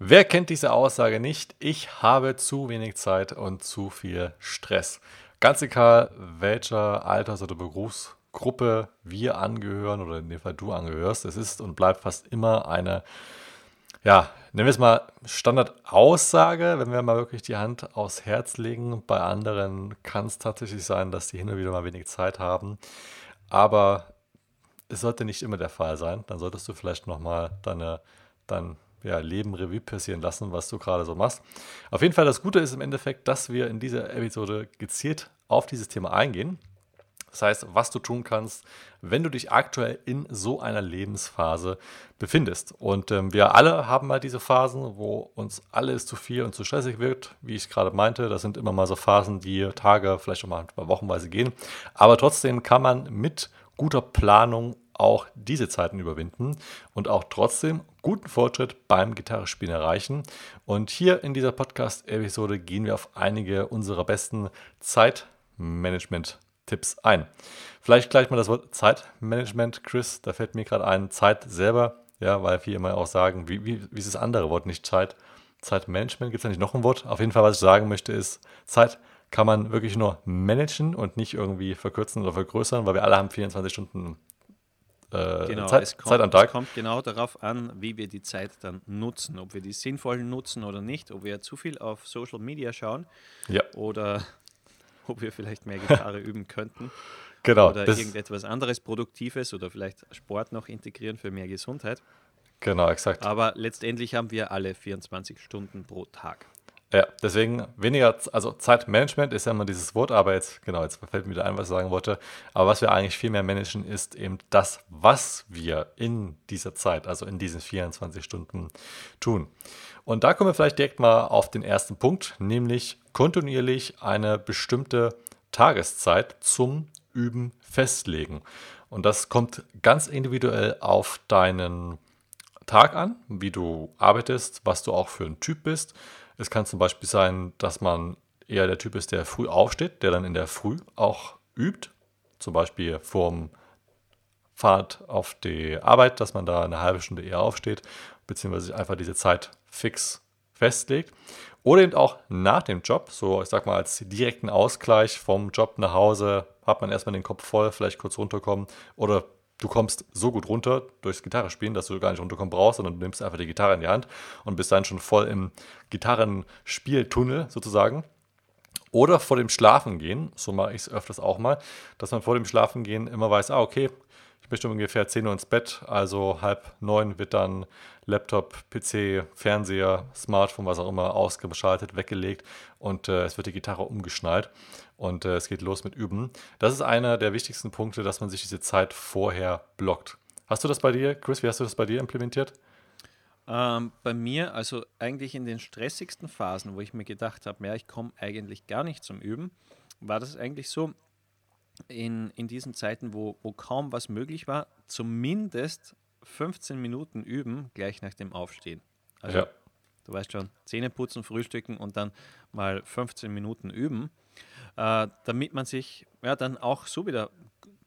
Wer kennt diese Aussage nicht? Ich habe zu wenig Zeit und zu viel Stress. Ganz egal, welcher Alters- oder Berufsgruppe wir angehören oder in dem Fall du angehörst, es ist und bleibt fast immer eine, ja, nennen wir es mal Standardaussage, wenn wir mal wirklich die Hand aufs Herz legen. Bei anderen kann es tatsächlich sein, dass die hin und wieder mal wenig Zeit haben. Aber es sollte nicht immer der Fall sein. Dann solltest du vielleicht nochmal deine, dein ja, Leben Revue passieren lassen, was du gerade so machst. Auf jeden Fall, das Gute ist im Endeffekt, dass wir in dieser Episode gezielt auf dieses Thema eingehen. Das heißt, was du tun kannst, wenn du dich aktuell in so einer Lebensphase befindest. Und ähm, wir alle haben mal diese Phasen, wo uns alles zu viel und zu stressig wird, wie ich gerade meinte. Das sind immer mal so Phasen, die Tage, vielleicht auch mal wochenweise gehen. Aber trotzdem kann man mit guter Planung auch diese Zeiten überwinden und auch trotzdem guten Fortschritt beim Gitarrespielen erreichen. Und hier in dieser Podcast-Episode gehen wir auf einige unserer besten Zeitmanagement-Tipps ein. Vielleicht gleich mal das Wort Zeitmanagement, Chris. Da fällt mir gerade ein, Zeit selber, ja, weil viele immer auch sagen, wie, wie, wie ist das andere Wort, nicht Zeit? Zeitmanagement, gibt es da nicht noch ein Wort? Auf jeden Fall, was ich sagen möchte, ist, Zeit kann man wirklich nur managen und nicht irgendwie verkürzen oder vergrößern, weil wir alle haben 24 Stunden äh, genau, Zeit, es kommt, Zeit am Tag. Es kommt genau darauf an, wie wir die Zeit dann nutzen. Ob wir die sinnvoll nutzen oder nicht, ob wir zu viel auf Social Media schauen ja. oder ob wir vielleicht mehr Gitarre üben könnten. Genau. Oder irgendetwas anderes Produktives oder vielleicht Sport noch integrieren für mehr Gesundheit. Genau, exakt. Aber letztendlich haben wir alle 24 Stunden pro Tag. Ja, deswegen weniger, also Zeitmanagement ist ja immer dieses Wort, aber jetzt, genau, jetzt fällt mir wieder ein, was ich sagen wollte. Aber was wir eigentlich viel mehr managen, ist eben das, was wir in dieser Zeit, also in diesen 24 Stunden tun. Und da kommen wir vielleicht direkt mal auf den ersten Punkt, nämlich kontinuierlich eine bestimmte Tageszeit zum Üben festlegen. Und das kommt ganz individuell auf deinen Tag an, wie du arbeitest, was du auch für ein Typ bist. Es kann zum Beispiel sein, dass man eher der Typ ist, der früh aufsteht, der dann in der Früh auch übt. Zum Beispiel vorm Fahrt auf die Arbeit, dass man da eine halbe Stunde eher aufsteht, beziehungsweise einfach diese Zeit fix festlegt. Oder eben auch nach dem Job, so ich sag mal als direkten Ausgleich vom Job nach Hause, hat man erstmal den Kopf voll, vielleicht kurz runterkommen oder du kommst so gut runter durchs Gitarrespielen, dass du gar nicht runterkommen brauchst, sondern du nimmst einfach die Gitarre in die Hand und bist dann schon voll im Gitarrenspieltunnel sozusagen. Oder vor dem Schlafengehen, so mache ich es öfters auch mal, dass man vor dem Schlafengehen immer weiß, ah, okay, ich möchte ungefähr 10 Uhr ins Bett, also halb neun wird dann Laptop, PC, Fernseher, Smartphone, was auch immer, ausgeschaltet, weggelegt und äh, es wird die Gitarre umgeschnallt und äh, es geht los mit Üben. Das ist einer der wichtigsten Punkte, dass man sich diese Zeit vorher blockt. Hast du das bei dir, Chris? Wie hast du das bei dir implementiert? Ähm, bei mir, also eigentlich in den stressigsten Phasen, wo ich mir gedacht habe, ja, ich komme eigentlich gar nicht zum Üben, war das eigentlich so, in, in diesen Zeiten, wo, wo kaum was möglich war, zumindest 15 Minuten üben, gleich nach dem Aufstehen. Also, ja. du weißt schon, Zähne putzen, frühstücken und dann mal 15 Minuten üben, äh, damit man sich ja dann auch so wieder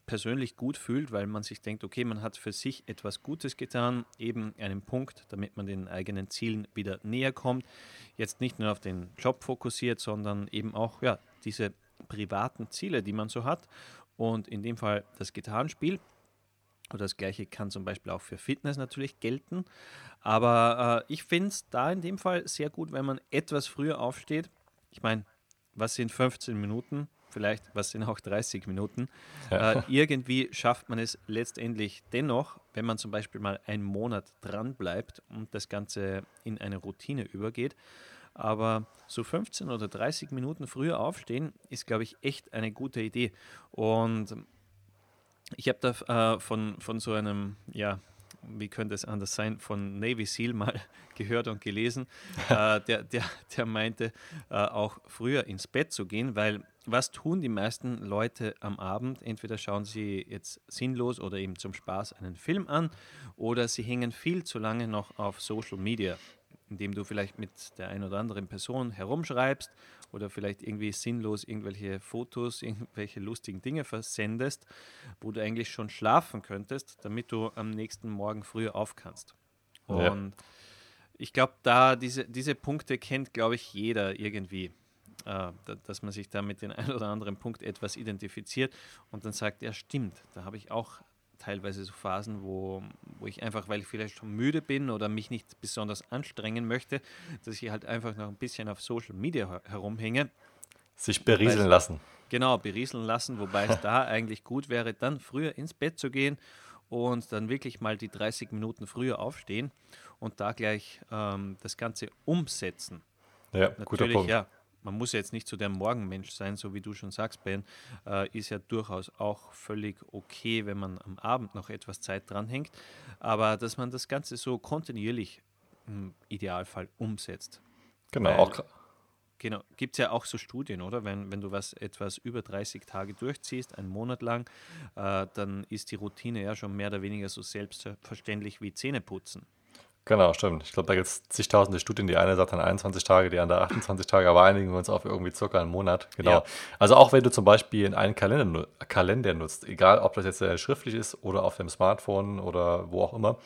persönlich gut fühlt, weil man sich denkt, okay, man hat für sich etwas Gutes getan, eben einen Punkt, damit man den eigenen Zielen wieder näher kommt. Jetzt nicht nur auf den Job fokussiert, sondern eben auch ja, diese privaten Ziele, die man so hat. Und in dem Fall das Gitarrenspiel. Oder das gleiche kann zum Beispiel auch für Fitness natürlich gelten. Aber äh, ich finde es da in dem Fall sehr gut, wenn man etwas früher aufsteht. Ich meine, was sind 15 Minuten? Vielleicht, was sind auch 30 Minuten? Ja. Äh, irgendwie schafft man es letztendlich dennoch, wenn man zum Beispiel mal einen Monat dran bleibt und das Ganze in eine Routine übergeht. Aber so 15 oder 30 Minuten früher aufstehen ist, glaube ich, echt eine gute Idee. Und ich habe da äh, von, von so einem, ja, wie könnte es anders sein, von Navy SEAL mal gehört und gelesen, äh, der, der, der meinte, äh, auch früher ins Bett zu gehen, weil was tun die meisten Leute am Abend? Entweder schauen sie jetzt sinnlos oder eben zum Spaß einen Film an oder sie hängen viel zu lange noch auf Social Media indem du vielleicht mit der einen oder anderen Person herumschreibst oder vielleicht irgendwie sinnlos irgendwelche Fotos, irgendwelche lustigen Dinge versendest, wo du eigentlich schon schlafen könntest, damit du am nächsten Morgen früher auf kannst. Und ich glaube, da diese, diese Punkte kennt, glaube ich, jeder irgendwie. Äh, dass man sich da mit dem einen oder anderen Punkt etwas identifiziert und dann sagt, ja stimmt, da habe ich auch teilweise so Phasen, wo, wo ich einfach, weil ich vielleicht schon müde bin oder mich nicht besonders anstrengen möchte, dass ich halt einfach noch ein bisschen auf Social Media herumhänge. Sich berieseln lassen. Genau, berieseln lassen, wobei es da eigentlich gut wäre, dann früher ins Bett zu gehen und dann wirklich mal die 30 Minuten früher aufstehen und da gleich ähm, das Ganze umsetzen. Ja, Natürlich, guter Punkt. Ja, man muss ja jetzt nicht so der Morgenmensch sein, so wie du schon sagst, Ben, äh, ist ja durchaus auch völlig okay, wenn man am Abend noch etwas Zeit dranhängt, aber dass man das Ganze so kontinuierlich im Idealfall umsetzt. Genau, Weil, auch. Genau, gibt es ja auch so Studien, oder? Wenn, wenn du was etwas über 30 Tage durchziehst, einen Monat lang, äh, dann ist die Routine ja schon mehr oder weniger so selbstverständlich wie Zähneputzen. Genau, stimmt. Ich glaube, da gibt es zigtausende Studien. Die eine sagt dann 21 Tage, die andere 28 Tage, aber einigen wir uns auf irgendwie circa einen Monat. Genau. Ja. Also auch wenn du zum Beispiel einen Kalender, Kalender nutzt, egal ob das jetzt schriftlich ist oder auf dem Smartphone oder wo auch immer,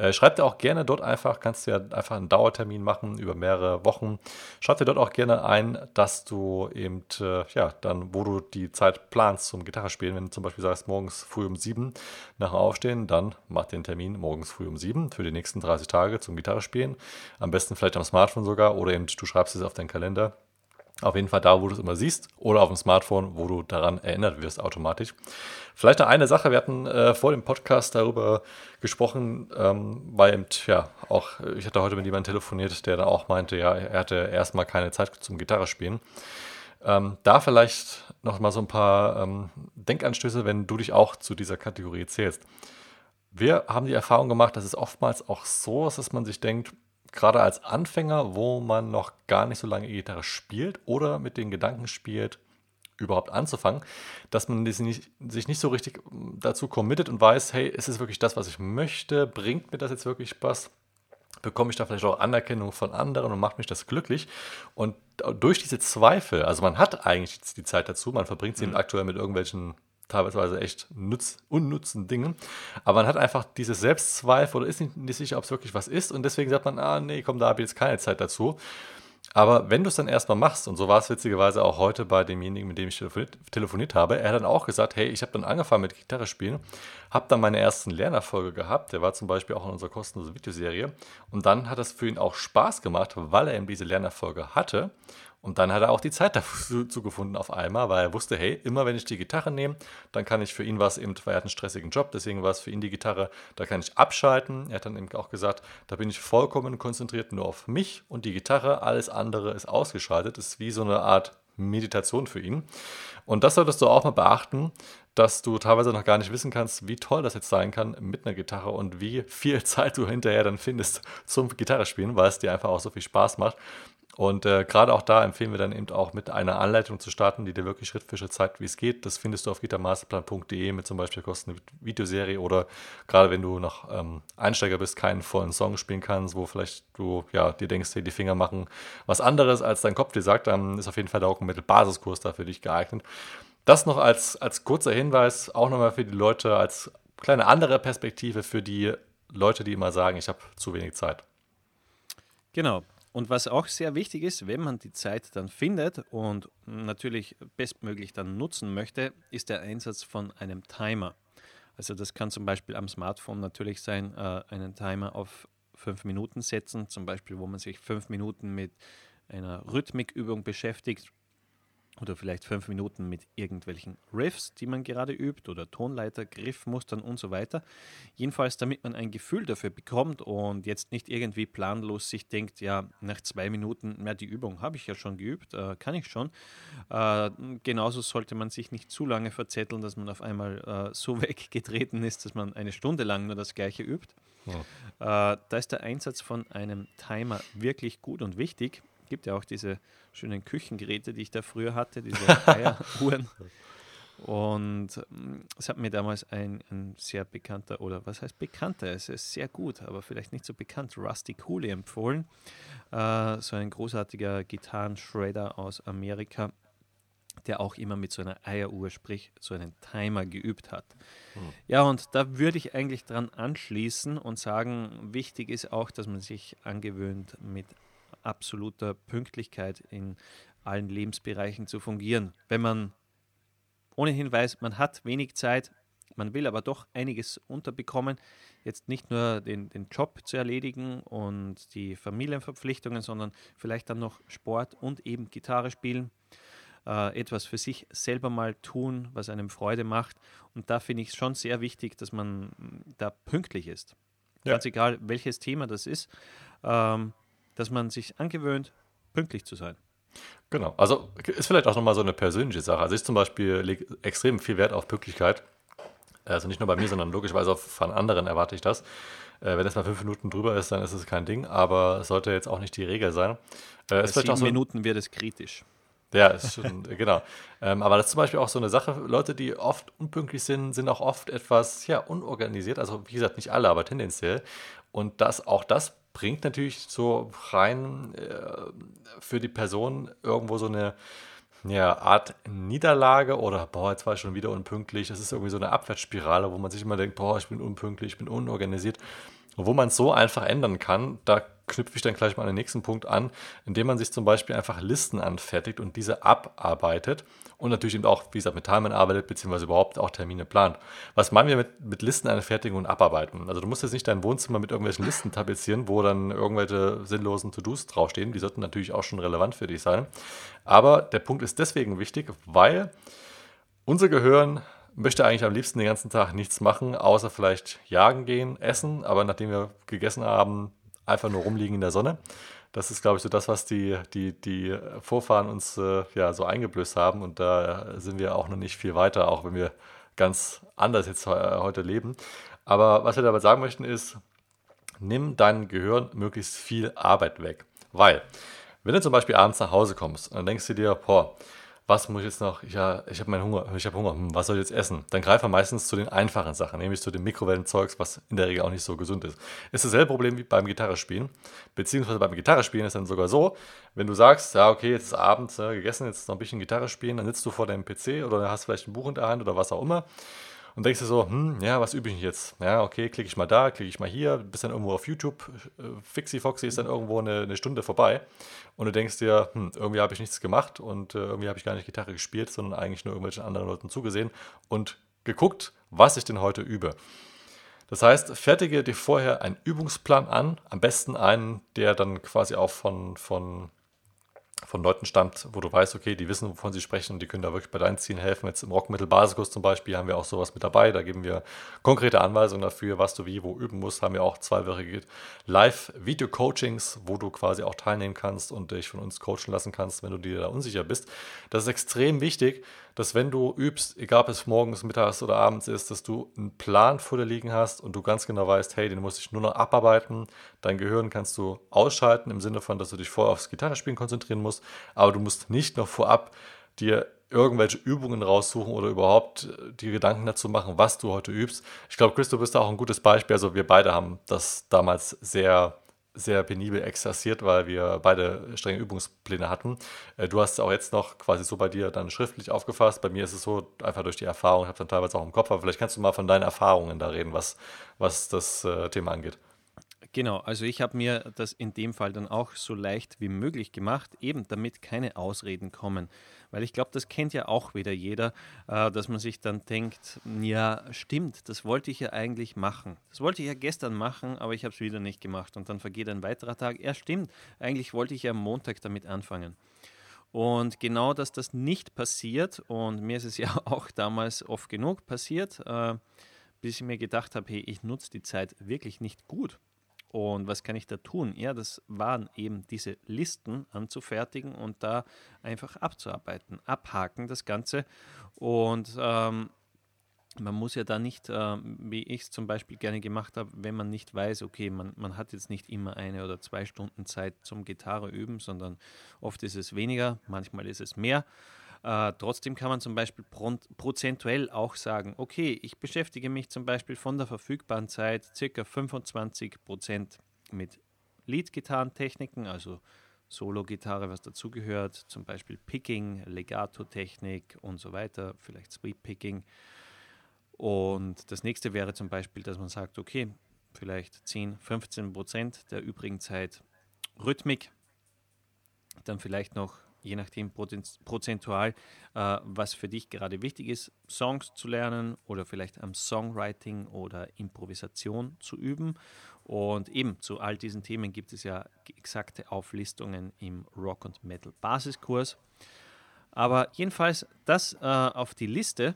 äh, schreib dir auch gerne dort einfach, kannst du ja einfach einen Dauertermin machen über mehrere Wochen. Schreib dir dort auch gerne ein, dass du eben, äh, ja, dann, wo du die Zeit planst zum Gitarre spielen, wenn du zum Beispiel sagst, morgens früh um sieben nach Aufstehen, dann mach den Termin morgens früh um sieben für die nächsten 30 Tage zum Gitarre spielen. Am besten vielleicht am Smartphone sogar oder eben du schreibst es auf deinen Kalender auf jeden Fall da, wo du es immer siehst oder auf dem Smartphone, wo du daran erinnert wirst automatisch. Vielleicht noch eine Sache, wir hatten äh, vor dem Podcast darüber gesprochen, ähm, weil ja, auch, ich hatte heute mit jemandem telefoniert, der da auch meinte, ja, er hatte erstmal keine Zeit zum Gitarre spielen. Ähm, da vielleicht noch mal so ein paar ähm, Denkanstöße, wenn du dich auch zu dieser Kategorie zählst. Wir haben die Erfahrung gemacht, dass es oftmals auch so ist, dass man sich denkt, gerade als Anfänger, wo man noch gar nicht so lange Gitarre spielt oder mit den Gedanken spielt, überhaupt anzufangen, dass man sich nicht, sich nicht so richtig dazu committet und weiß, hey, ist es wirklich das, was ich möchte? Bringt mir das jetzt wirklich Spaß? Bekomme ich da vielleicht auch Anerkennung von anderen und macht mich das glücklich? Und durch diese Zweifel, also man hat eigentlich die Zeit dazu, man verbringt sie mhm. aktuell mit irgendwelchen teilweise echt nutz, unnutzen Dingen. Aber man hat einfach dieses Selbstzweifel oder ist nicht, nicht sicher, ob es wirklich was ist. Und deswegen sagt man, ah, nee, komm, da habe ich jetzt keine Zeit dazu. Aber wenn du es dann erstmal machst, und so war es witzigerweise auch heute bei demjenigen, mit dem ich telefoniert, telefoniert habe, er hat dann auch gesagt, hey, ich habe dann angefangen mit Gitarre spielen, habe dann meine ersten Lernerfolge gehabt, der war zum Beispiel auch in unserer kostenlosen Videoserie, und dann hat das für ihn auch Spaß gemacht, weil er eben diese Lernerfolge hatte und dann hat er auch die Zeit dazu gefunden auf einmal, weil er wusste, hey, immer wenn ich die Gitarre nehme, dann kann ich für ihn was eben, weil er hat einen stressigen Job, deswegen war es für ihn die Gitarre, da kann ich abschalten. Er hat dann eben auch gesagt, da bin ich vollkommen konzentriert nur auf mich und die Gitarre, alles andere ist ausgeschaltet, das ist wie so eine Art Meditation für ihn. Und das solltest du auch mal beachten, dass du teilweise noch gar nicht wissen kannst, wie toll das jetzt sein kann mit einer Gitarre und wie viel Zeit du hinterher dann findest zum Gitarre spielen, weil es dir einfach auch so viel Spaß macht. Und äh, gerade auch da empfehlen wir dann eben auch mit einer Anleitung zu starten, die dir wirklich Schritt für Schritt zeigt, wie es geht. Das findest du auf gitarmasterplan.de mit zum Beispiel kostenlosen Videoserie oder gerade wenn du noch ähm, Einsteiger bist, keinen vollen Song spielen kannst, wo vielleicht du ja dir denkst, hey, die Finger machen was anderes, als dein Kopf dir sagt, dann ist auf jeden Fall der Augenmittel Basiskurs da für dich geeignet. Das noch als, als kurzer Hinweis, auch nochmal für die Leute, als kleine andere Perspektive für die Leute, die immer sagen, ich habe zu wenig Zeit. Genau, und was auch sehr wichtig ist, wenn man die Zeit dann findet und natürlich bestmöglich dann nutzen möchte, ist der Einsatz von einem Timer. Also das kann zum Beispiel am Smartphone natürlich sein, äh, einen Timer auf fünf Minuten setzen, zum Beispiel, wo man sich fünf Minuten mit einer Rhythmikübung beschäftigt oder vielleicht fünf Minuten mit irgendwelchen Riffs, die man gerade übt oder Tonleiter, Griffmustern und so weiter. Jedenfalls, damit man ein Gefühl dafür bekommt und jetzt nicht irgendwie planlos sich denkt, ja, nach zwei Minuten, mehr die Übung habe ich ja schon geübt, äh, kann ich schon. Äh, genauso sollte man sich nicht zu lange verzetteln, dass man auf einmal äh, so weggetreten ist, dass man eine Stunde lang nur das gleiche übt. Ja. Äh, da ist der Einsatz von einem Timer wirklich gut und wichtig gibt ja auch diese schönen Küchengeräte, die ich da früher hatte, diese Eieruhren. Und mm, es hat mir damals ein, ein, sehr bekannter, oder was heißt bekannter, es ist sehr gut, aber vielleicht nicht so bekannt, Rusty Cooley empfohlen. Äh, so ein großartiger Gitarrenshredder aus Amerika, der auch immer mit so einer Eieruhr, sprich so einen Timer geübt hat. Hm. Ja, und da würde ich eigentlich dran anschließen und sagen, wichtig ist auch, dass man sich angewöhnt, mit absoluter Pünktlichkeit in allen Lebensbereichen zu fungieren. Wenn man ohnehin weiß, man hat wenig Zeit, man will aber doch einiges unterbekommen, jetzt nicht nur den, den Job zu erledigen und die Familienverpflichtungen, sondern vielleicht dann noch Sport und eben Gitarre spielen äh, etwas für sich selber mal tun, was einem Freude macht. Und da finde ich es schon sehr wichtig, dass man mm, da pünktlich ist. Ja. Ganz egal, welches Thema das ist, ähm, dass man sich angewöhnt, pünktlich zu sein. Genau, also ist vielleicht auch nochmal so eine persönliche Sache. Also ich zum Beispiel lege extrem viel Wert auf Pünktlichkeit. Also nicht nur bei mir, sondern logischerweise auch von anderen erwarte ich das. Äh, wenn es mal fünf Minuten drüber ist, dann ist es kein Ding, aber es sollte jetzt auch nicht die Regel sein. Äh, Bei sieben so Minuten wird es kritisch. Ja, ist schon, genau. Ähm, aber das ist zum Beispiel auch so eine Sache, Leute, die oft unpünktlich sind, sind auch oft etwas, ja, unorganisiert. Also, wie gesagt, nicht alle, aber tendenziell. Und das, auch das bringt natürlich so rein äh, für die Person irgendwo so eine ja, Art Niederlage oder, boah, jetzt war ich schon wieder unpünktlich. Das ist irgendwie so eine Abwärtsspirale, wo man sich immer denkt, boah, ich bin unpünktlich, ich bin unorganisiert. Und wo man es so einfach ändern kann, da knüpfe ich dann gleich mal an den nächsten Punkt an, indem man sich zum Beispiel einfach Listen anfertigt und diese abarbeitet und natürlich eben auch, wie gesagt, mit Timern arbeitet, beziehungsweise überhaupt auch Termine plant. Was meinen wir mit, mit Listen anfertigen und abarbeiten? Also du musst jetzt nicht dein Wohnzimmer mit irgendwelchen Listen tapezieren, wo dann irgendwelche sinnlosen To-Dos draufstehen. Die sollten natürlich auch schon relevant für dich sein. Aber der Punkt ist deswegen wichtig, weil unser Gehirn möchte eigentlich am liebsten den ganzen Tag nichts machen, außer vielleicht jagen gehen, essen. Aber nachdem wir gegessen haben, einfach nur rumliegen in der Sonne. Das ist, glaube ich, so das, was die, die, die Vorfahren uns äh, ja so eingeblößt haben. Und da sind wir auch noch nicht viel weiter, auch wenn wir ganz anders jetzt äh, heute leben. Aber was wir dabei sagen möchten ist, nimm deinem Gehirn möglichst viel Arbeit weg. Weil, wenn du zum Beispiel abends nach Hause kommst, dann denkst du dir, boah, was muss ich jetzt noch? Ja, ich habe meinen Hunger, ich habe Hunger, hm, was soll ich jetzt essen? Dann greife meistens zu den einfachen Sachen, nämlich zu dem Mikrowellenzeugs, was in der Regel auch nicht so gesund ist. Ist dasselbe Problem wie beim Gitarrespielen, beziehungsweise beim Gitarrespielen ist dann sogar so, wenn du sagst, ja, okay, jetzt ist Abend äh, gegessen, jetzt noch ein bisschen Gitarre spielen, dann sitzt du vor deinem PC oder hast vielleicht ein Buch in der Hand oder was auch immer und denkst dir so, hm, ja, was übe ich jetzt? Ja, okay, klicke ich mal da, klicke ich mal hier, bist dann irgendwo auf YouTube, äh, Fixie Foxy ist dann irgendwo eine, eine, Stunde vorbei und du denkst dir, hm, irgendwie habe ich nichts gemacht und äh, irgendwie habe ich gar nicht Gitarre gespielt, sondern eigentlich nur irgendwelchen anderen Leuten zugesehen und geguckt, was ich denn heute übe. Das heißt, fertige dir vorher einen Übungsplan an, am besten einen, der dann quasi auch von, von von Leuten stammt, wo du weißt, okay, die wissen, wovon sie sprechen und die können da wirklich bei deinen Zielen helfen. Jetzt im Rockmittel-Basiskurs zum Beispiel haben wir auch sowas mit dabei. Da geben wir konkrete Anweisungen dafür, was du wie wo üben musst. Haben wir auch zweiwöchige Live-Video-Coachings, wo du quasi auch teilnehmen kannst und dich von uns coachen lassen kannst, wenn du dir da unsicher bist. Das ist extrem wichtig, dass wenn du übst, egal ob es morgens, mittags oder abends ist, dass du einen Plan vor dir liegen hast und du ganz genau weißt, hey, den muss ich nur noch abarbeiten. Dein Gehirn kannst du ausschalten im Sinne von, dass du dich vorher aufs Gitarrespielen konzentrieren musst, aber du musst nicht noch vorab dir irgendwelche Übungen raussuchen oder überhaupt äh, die Gedanken dazu machen, was du heute übst. Ich glaube, Chris, du bist da auch ein gutes Beispiel. Also wir beide haben das damals sehr sehr penibel exerziert, weil wir beide strenge Übungspläne hatten. Äh, du hast es auch jetzt noch quasi so bei dir dann schriftlich aufgefasst. Bei mir ist es so einfach durch die Erfahrung, ich habe dann teilweise auch im Kopf, aber vielleicht kannst du mal von deinen Erfahrungen da reden, was, was das äh, Thema angeht. Genau, also ich habe mir das in dem Fall dann auch so leicht wie möglich gemacht, eben damit keine Ausreden kommen. Weil ich glaube, das kennt ja auch wieder jeder, äh, dass man sich dann denkt, ja, stimmt, das wollte ich ja eigentlich machen. Das wollte ich ja gestern machen, aber ich habe es wieder nicht gemacht. Und dann vergeht ein weiterer Tag. Ja, stimmt, eigentlich wollte ich ja am Montag damit anfangen. Und genau, dass das nicht passiert, und mir ist es ja auch damals oft genug passiert, äh, bis ich mir gedacht habe, hey, ich nutze die Zeit wirklich nicht gut. Und was kann ich da tun? Ja, das waren eben diese Listen anzufertigen und da einfach abzuarbeiten, abhaken das Ganze. Und ähm, man muss ja da nicht, äh, wie ich es zum Beispiel gerne gemacht habe, wenn man nicht weiß, okay, man, man hat jetzt nicht immer eine oder zwei Stunden Zeit zum Gitarre üben, sondern oft ist es weniger, manchmal ist es mehr. Äh, trotzdem kann man zum Beispiel prozentuell auch sagen, okay, ich beschäftige mich zum Beispiel von der verfügbaren Zeit circa 25 Prozent mit Lead-Gitarrentechniken, also Solo-Gitarre, was dazugehört, zum Beispiel Picking, Legato-Technik und so weiter, vielleicht Sweep-Picking. Und das nächste wäre zum Beispiel, dass man sagt, okay, vielleicht 10, 15 Prozent der übrigen Zeit Rhythmik, dann vielleicht noch je nachdem prozentual, äh, was für dich gerade wichtig ist, Songs zu lernen oder vielleicht am Songwriting oder Improvisation zu üben. Und eben zu all diesen Themen gibt es ja exakte Auflistungen im Rock- und Metal-Basiskurs. Aber jedenfalls das äh, auf die Liste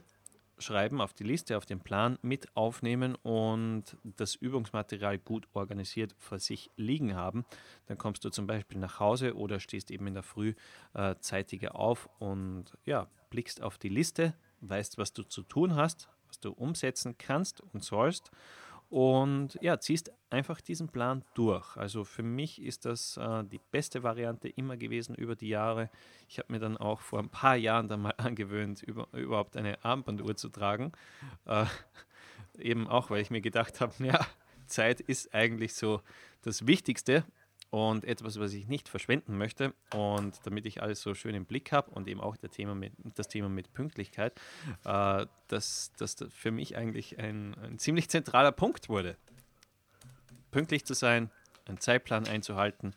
schreiben, auf die Liste, auf den Plan mit aufnehmen und das Übungsmaterial gut organisiert vor sich liegen haben. Dann kommst du zum Beispiel nach Hause oder stehst eben in der Früh äh, zeitiger auf und ja, blickst auf die Liste, weißt, was du zu tun hast, was du umsetzen kannst und sollst und ja, ziehst einfach diesen Plan durch. Also für mich ist das äh, die beste Variante immer gewesen über die Jahre. Ich habe mir dann auch vor ein paar Jahren dann mal angewöhnt, über, überhaupt eine Armbanduhr zu tragen. Äh, eben auch, weil ich mir gedacht habe, ja, Zeit ist eigentlich so das Wichtigste und etwas, was ich nicht verschwenden möchte. Und damit ich alles so schön im Blick habe und eben auch Thema mit, das Thema mit Pünktlichkeit, äh, dass das für mich eigentlich ein, ein ziemlich zentraler Punkt wurde. Pünktlich zu sein, einen Zeitplan einzuhalten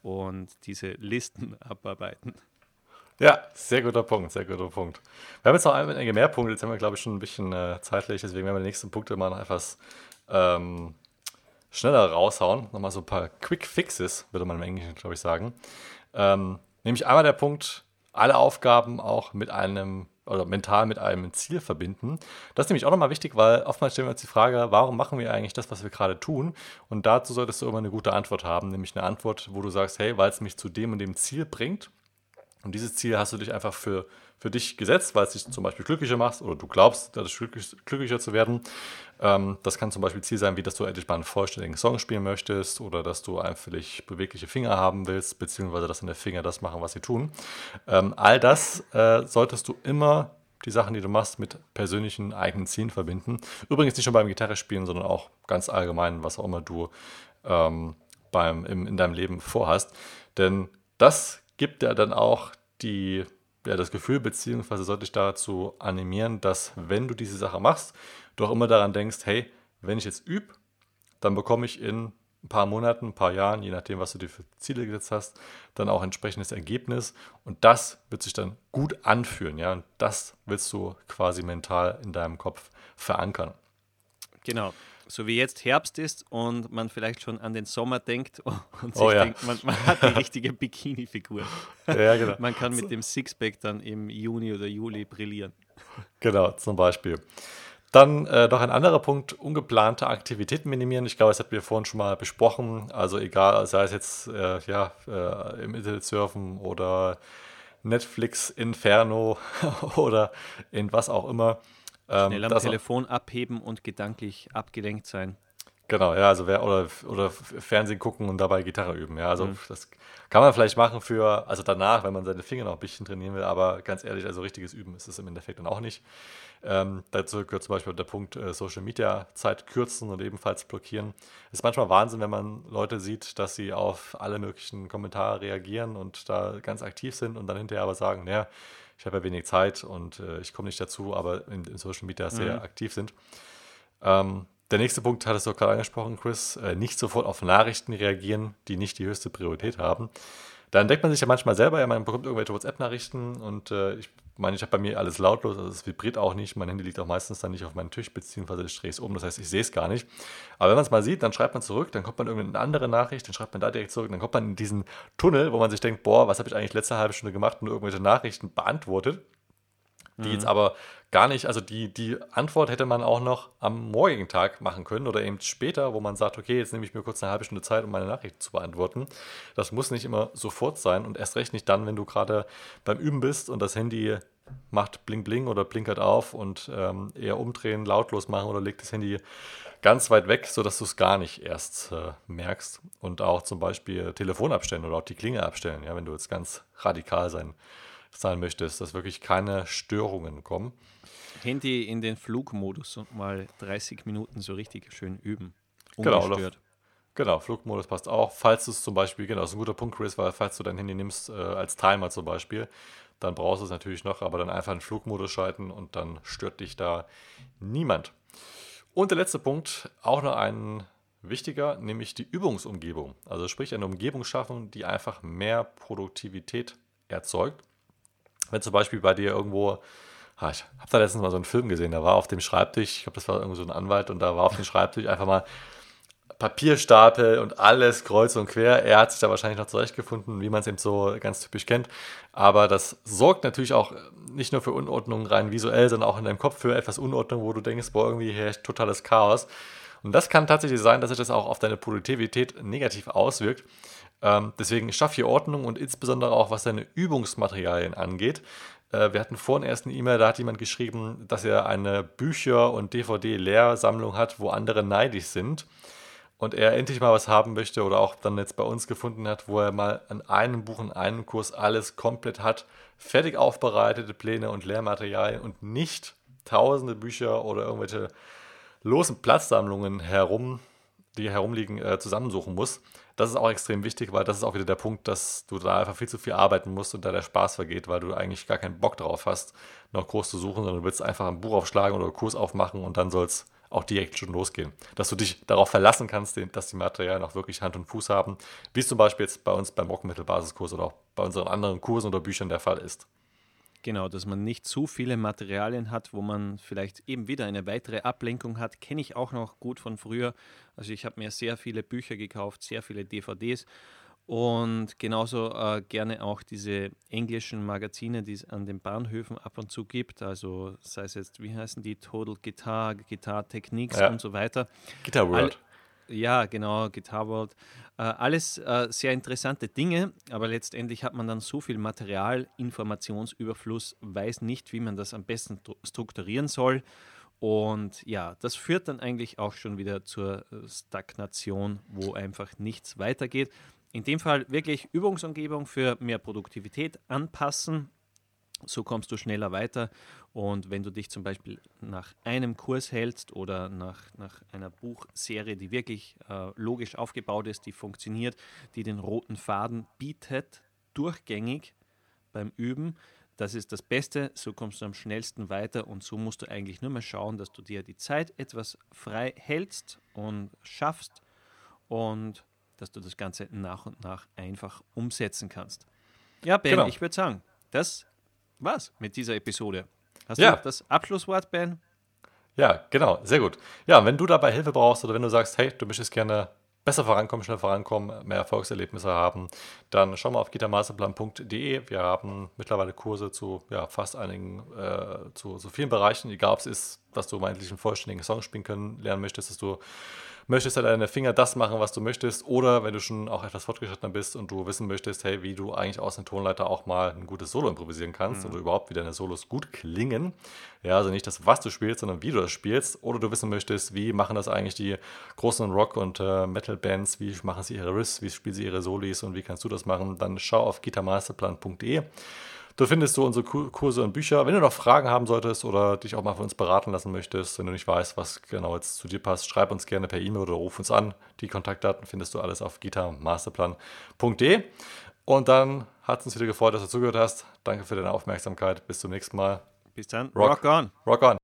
und diese Listen abarbeiten. Ja, sehr guter Punkt, sehr guter Punkt. Wir haben jetzt noch einige mehr Punkte, jetzt haben wir, glaube ich, schon ein bisschen äh, zeitlich, deswegen werden wir die nächsten Punkte mal noch etwas ähm, schneller raushauen. Nochmal so ein paar Quick Fixes, würde man im Englischen, glaube ich, sagen. Ähm, nämlich einmal der Punkt, alle Aufgaben auch mit einem oder mental mit einem Ziel verbinden. Das ist nämlich auch nochmal wichtig, weil oftmals stellen wir uns die Frage, warum machen wir eigentlich das, was wir gerade tun? Und dazu solltest du immer eine gute Antwort haben, nämlich eine Antwort, wo du sagst, hey, weil es mich zu dem und dem Ziel bringt. Und dieses Ziel hast du dich einfach für für dich gesetzt, weil es dich zum Beispiel glücklicher macht oder du glaubst, dadurch glücklicher zu werden. Ähm, das kann zum Beispiel Ziel sein, wie dass du endlich mal einen vollständigen Song spielen möchtest oder dass du einfach bewegliche Finger haben willst, beziehungsweise dass deine Finger das machen, was sie tun. Ähm, all das äh, solltest du immer die Sachen, die du machst, mit persönlichen eigenen Zielen verbinden. Übrigens nicht nur beim Gitarre spielen, sondern auch ganz allgemein, was auch immer du ähm, beim, im, in deinem Leben vorhast. Denn das gibt dir dann auch die ja, das Gefühl, beziehungsweise sollte ich dazu animieren, dass wenn du diese Sache machst, du auch immer daran denkst, hey, wenn ich jetzt übe, dann bekomme ich in ein paar Monaten, ein paar Jahren, je nachdem, was du dir für Ziele gesetzt hast, dann auch entsprechendes Ergebnis. Und das wird sich dann gut anfühlen, ja. Und das willst du quasi mental in deinem Kopf verankern. Genau so wie jetzt Herbst ist und man vielleicht schon an den Sommer denkt und sich oh, ja. denkt, man, man, hat die richtige Bikini-Figur. Ja, genau. Man kann mit dem Sixpack dann im Juni oder Juli brillieren. Genau, zum Beispiel. Dann äh, noch ein anderer Punkt, ungeplante Aktivitäten minimieren. Ich glaube, das hatten wir vorhin schon mal besprochen. Also egal, sei es jetzt äh, ja, äh, im Internet surfen oder Netflix, Inferno oder in was auch immer. Ähm, Schnell am Telefon abheben und gedanklich abgelenkt sein. Genau, ja, also wer oder, oder Fernsehen gucken und dabei Gitarre üben. Ja, also mhm. das kann man vielleicht machen für, also danach, wenn man seine Finger noch ein bisschen trainieren will, aber ganz ehrlich, also richtiges Üben ist es im Endeffekt dann auch nicht. Ähm, dazu gehört zum Beispiel der Punkt äh, Social Media Zeit kürzen und ebenfalls blockieren. Es ist manchmal Wahnsinn, wenn man Leute sieht, dass sie auf alle möglichen Kommentare reagieren und da ganz aktiv sind und dann hinterher aber sagen, naja, ich habe ja wenig Zeit und äh, ich komme nicht dazu, aber in, in Social Media sehr mhm. aktiv sind. Ähm, der nächste Punkt hattest du gerade angesprochen, Chris, äh, nicht sofort auf Nachrichten reagieren, die nicht die höchste Priorität haben. Da entdeckt man sich ja manchmal selber, ja, man bekommt irgendwelche WhatsApp-Nachrichten und äh, ich meine, ich habe bei mir alles lautlos, also es vibriert auch nicht. Mein Handy liegt auch meistens dann nicht auf meinem Tisch, beziehungsweise ich drehe es um, das heißt, ich sehe es gar nicht. Aber wenn man es mal sieht, dann schreibt man zurück, dann kommt man irgendeine andere Nachricht, dann schreibt man da direkt zurück, dann kommt man in diesen Tunnel, wo man sich denkt, boah, was habe ich eigentlich letzte halbe Stunde gemacht und irgendwelche Nachrichten beantwortet die mhm. jetzt aber gar nicht, also die, die Antwort hätte man auch noch am morgigen Tag machen können oder eben später, wo man sagt, okay, jetzt nehme ich mir kurz eine halbe Stunde Zeit, um meine Nachricht zu beantworten. Das muss nicht immer sofort sein und erst recht nicht dann, wenn du gerade beim Üben bist und das Handy macht Bling Bling oder blinkert auf und ähm, eher umdrehen, lautlos machen oder legt das Handy ganz weit weg, sodass du es gar nicht erst äh, merkst. Und auch zum Beispiel Telefon abstellen oder auch die Klinge abstellen, ja, wenn du jetzt ganz radikal sein sein möchtest, dass wirklich keine Störungen kommen. Handy in den Flugmodus und mal 30 Minuten so richtig schön üben. Ungestört. Genau, oder, Genau, Flugmodus passt auch. Falls du es zum Beispiel, genau, das ist ein guter Punkt, Chris, weil falls du dein Handy nimmst äh, als Timer zum Beispiel, dann brauchst du es natürlich noch, aber dann einfach in Flugmodus schalten und dann stört dich da niemand. Und der letzte Punkt, auch noch ein wichtiger, nämlich die Übungsumgebung. Also sprich eine Umgebung schaffen, die einfach mehr Produktivität erzeugt. Wenn zum Beispiel bei dir irgendwo, ah, ich habe da letztens mal so einen Film gesehen, da war auf dem Schreibtisch, ich glaube, das war irgendwo so ein Anwalt und da war auf dem Schreibtisch einfach mal Papierstapel und alles kreuz und quer. Er hat sich da wahrscheinlich noch zurechtgefunden, wie man es eben so ganz typisch kennt. Aber das sorgt natürlich auch nicht nur für Unordnung rein visuell, sondern auch in deinem Kopf für etwas Unordnung, wo du denkst, boah, irgendwie herrscht totales Chaos. Und das kann tatsächlich sein, dass sich das auch auf deine Produktivität negativ auswirkt. Ähm, deswegen schaff hier Ordnung und insbesondere auch was deine Übungsmaterialien angeht. Äh, wir hatten vorhin erst eine E-Mail, da hat jemand geschrieben, dass er eine Bücher- und DVD-Lehrsammlung hat, wo andere neidisch sind und er endlich mal was haben möchte oder auch dann jetzt bei uns gefunden hat, wo er mal an einem Buch, in einem Kurs alles komplett hat, fertig aufbereitete Pläne und Lehrmaterialien und nicht tausende Bücher oder irgendwelche losen Platzsammlungen herum, die herumliegen, äh, zusammensuchen muss. Das ist auch extrem wichtig, weil das ist auch wieder der Punkt, dass du da einfach viel zu viel arbeiten musst und da der Spaß vergeht, weil du eigentlich gar keinen Bock drauf hast, noch groß zu suchen, sondern du willst einfach ein Buch aufschlagen oder einen Kurs aufmachen und dann soll es auch direkt schon losgehen. Dass du dich darauf verlassen kannst, dass die Materialien auch wirklich Hand und Fuß haben, wie es zum Beispiel jetzt bei uns beim Rockmittelbasiskurs oder auch bei unseren anderen Kursen oder Büchern der Fall ist. Genau, dass man nicht zu viele Materialien hat, wo man vielleicht eben wieder eine weitere Ablenkung hat, kenne ich auch noch gut von früher. Also ich habe mir sehr viele Bücher gekauft, sehr viele DVDs und genauso äh, gerne auch diese englischen Magazine, die es an den Bahnhöfen ab und zu gibt. Also sei es jetzt, wie heißen die, Total Guitar, Guitar Techniques ja. und so weiter. Guitar World. Ja, genau, Guitar World. Äh, alles äh, sehr interessante Dinge, aber letztendlich hat man dann so viel Material, Informationsüberfluss, weiß nicht, wie man das am besten strukturieren soll. Und ja, das führt dann eigentlich auch schon wieder zur äh, Stagnation, wo einfach nichts weitergeht. In dem Fall wirklich Übungsumgebung für mehr Produktivität anpassen. So kommst du schneller weiter. Und wenn du dich zum Beispiel nach einem Kurs hältst oder nach, nach einer Buchserie, die wirklich äh, logisch aufgebaut ist, die funktioniert, die den roten Faden bietet, durchgängig beim Üben, das ist das Beste, so kommst du am schnellsten weiter und so musst du eigentlich nur mal schauen, dass du dir die Zeit etwas frei hältst und schaffst und dass du das Ganze nach und nach einfach umsetzen kannst. Ja, Ben, genau. ich würde sagen, das war's mit dieser Episode. Hast ja. du noch das Abschlusswort, Ben? Ja, genau, sehr gut. Ja, wenn du dabei Hilfe brauchst oder wenn du sagst, hey, du möchtest gerne besser vorankommen, schnell vorankommen, mehr Erfolgserlebnisse haben, dann schau mal auf gitarmasterplan.de. Wir haben mittlerweile Kurse zu ja, fast einigen, äh, zu so vielen Bereichen, egal ob es ist, dass du meintlich einen vollständigen Song spielen können, lernen möchtest, dass du möchtest halt deine Finger das machen, was du möchtest, oder wenn du schon auch etwas fortgeschrittener bist und du wissen möchtest, hey, wie du eigentlich aus einem Tonleiter auch mal ein gutes Solo improvisieren kannst mhm. oder überhaupt wie deine Solos gut klingen. Ja, also nicht das, was du spielst, sondern wie du das spielst. Oder du wissen möchtest, wie machen das eigentlich die großen Rock- und äh, Metal-Bands, wie machen sie ihre Riffs, wie spielen sie ihre Solis und wie kannst du das machen, dann schau auf gitarmasterplan.de. Du findest du unsere Kurse und Bücher. Wenn du noch Fragen haben solltest oder dich auch mal von uns beraten lassen möchtest, wenn du nicht weißt, was genau jetzt zu dir passt, schreib uns gerne per E-Mail oder ruf uns an. Die Kontaktdaten findest du alles auf gitarmasterplan.de. Und dann hat es uns wieder gefreut, dass du zugehört hast. Danke für deine Aufmerksamkeit. Bis zum nächsten Mal. Bis dann. Rock, rock on. Rock on.